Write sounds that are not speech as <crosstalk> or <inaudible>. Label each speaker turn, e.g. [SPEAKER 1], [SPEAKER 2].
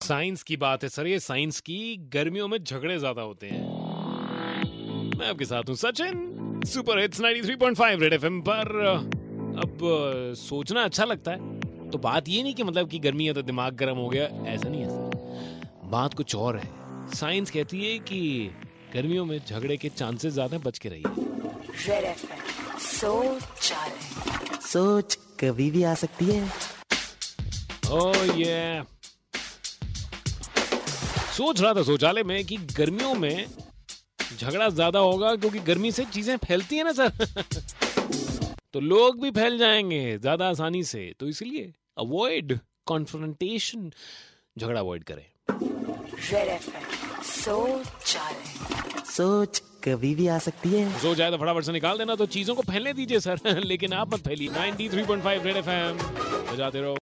[SPEAKER 1] Science की बात है सर। ये साइंस की गर्मियों में झगड़े ज़्यादा होते हैं। मैं आपके साथ हूँ Sachin. Super hits 93.5 red FM पर। अब सोचना अच्छा लगता है। तो बात ये नहीं कि मतलब कि गर्मी है तो दिमाग गर्म हो गया। ऐसा नहीं है सर। बात कुछ और है। साइंस कहती है कि गर्मियों में झगड़े के चांसेस ज़्यादा बच के रहिए।
[SPEAKER 2] सोच
[SPEAKER 3] सोच कभी भी आ सकती है।
[SPEAKER 1] ओह ये सोच रहा था शौचालय में कि गर्मियों में झगड़ा ज़्यादा होगा क्योंकि गर्मी से चीज़ें फैलती है ना सर। <laughs> तो लोग भी फैल जाएँगे ज़्यादा आसानी से। तो इसलिए अवॉइड कॉन्फ्रंटेशन झगड़ा अवॉइड करें।
[SPEAKER 3] सोच कभी भी आ सकती है।
[SPEAKER 1] सो जाए तो फटाफट से निकाल देना तो चीज़ों को फैलने दीजिए सर। <laughs> लेकिन आप मत फैलिए। 93.5 रेड एफएम बजाते रहो।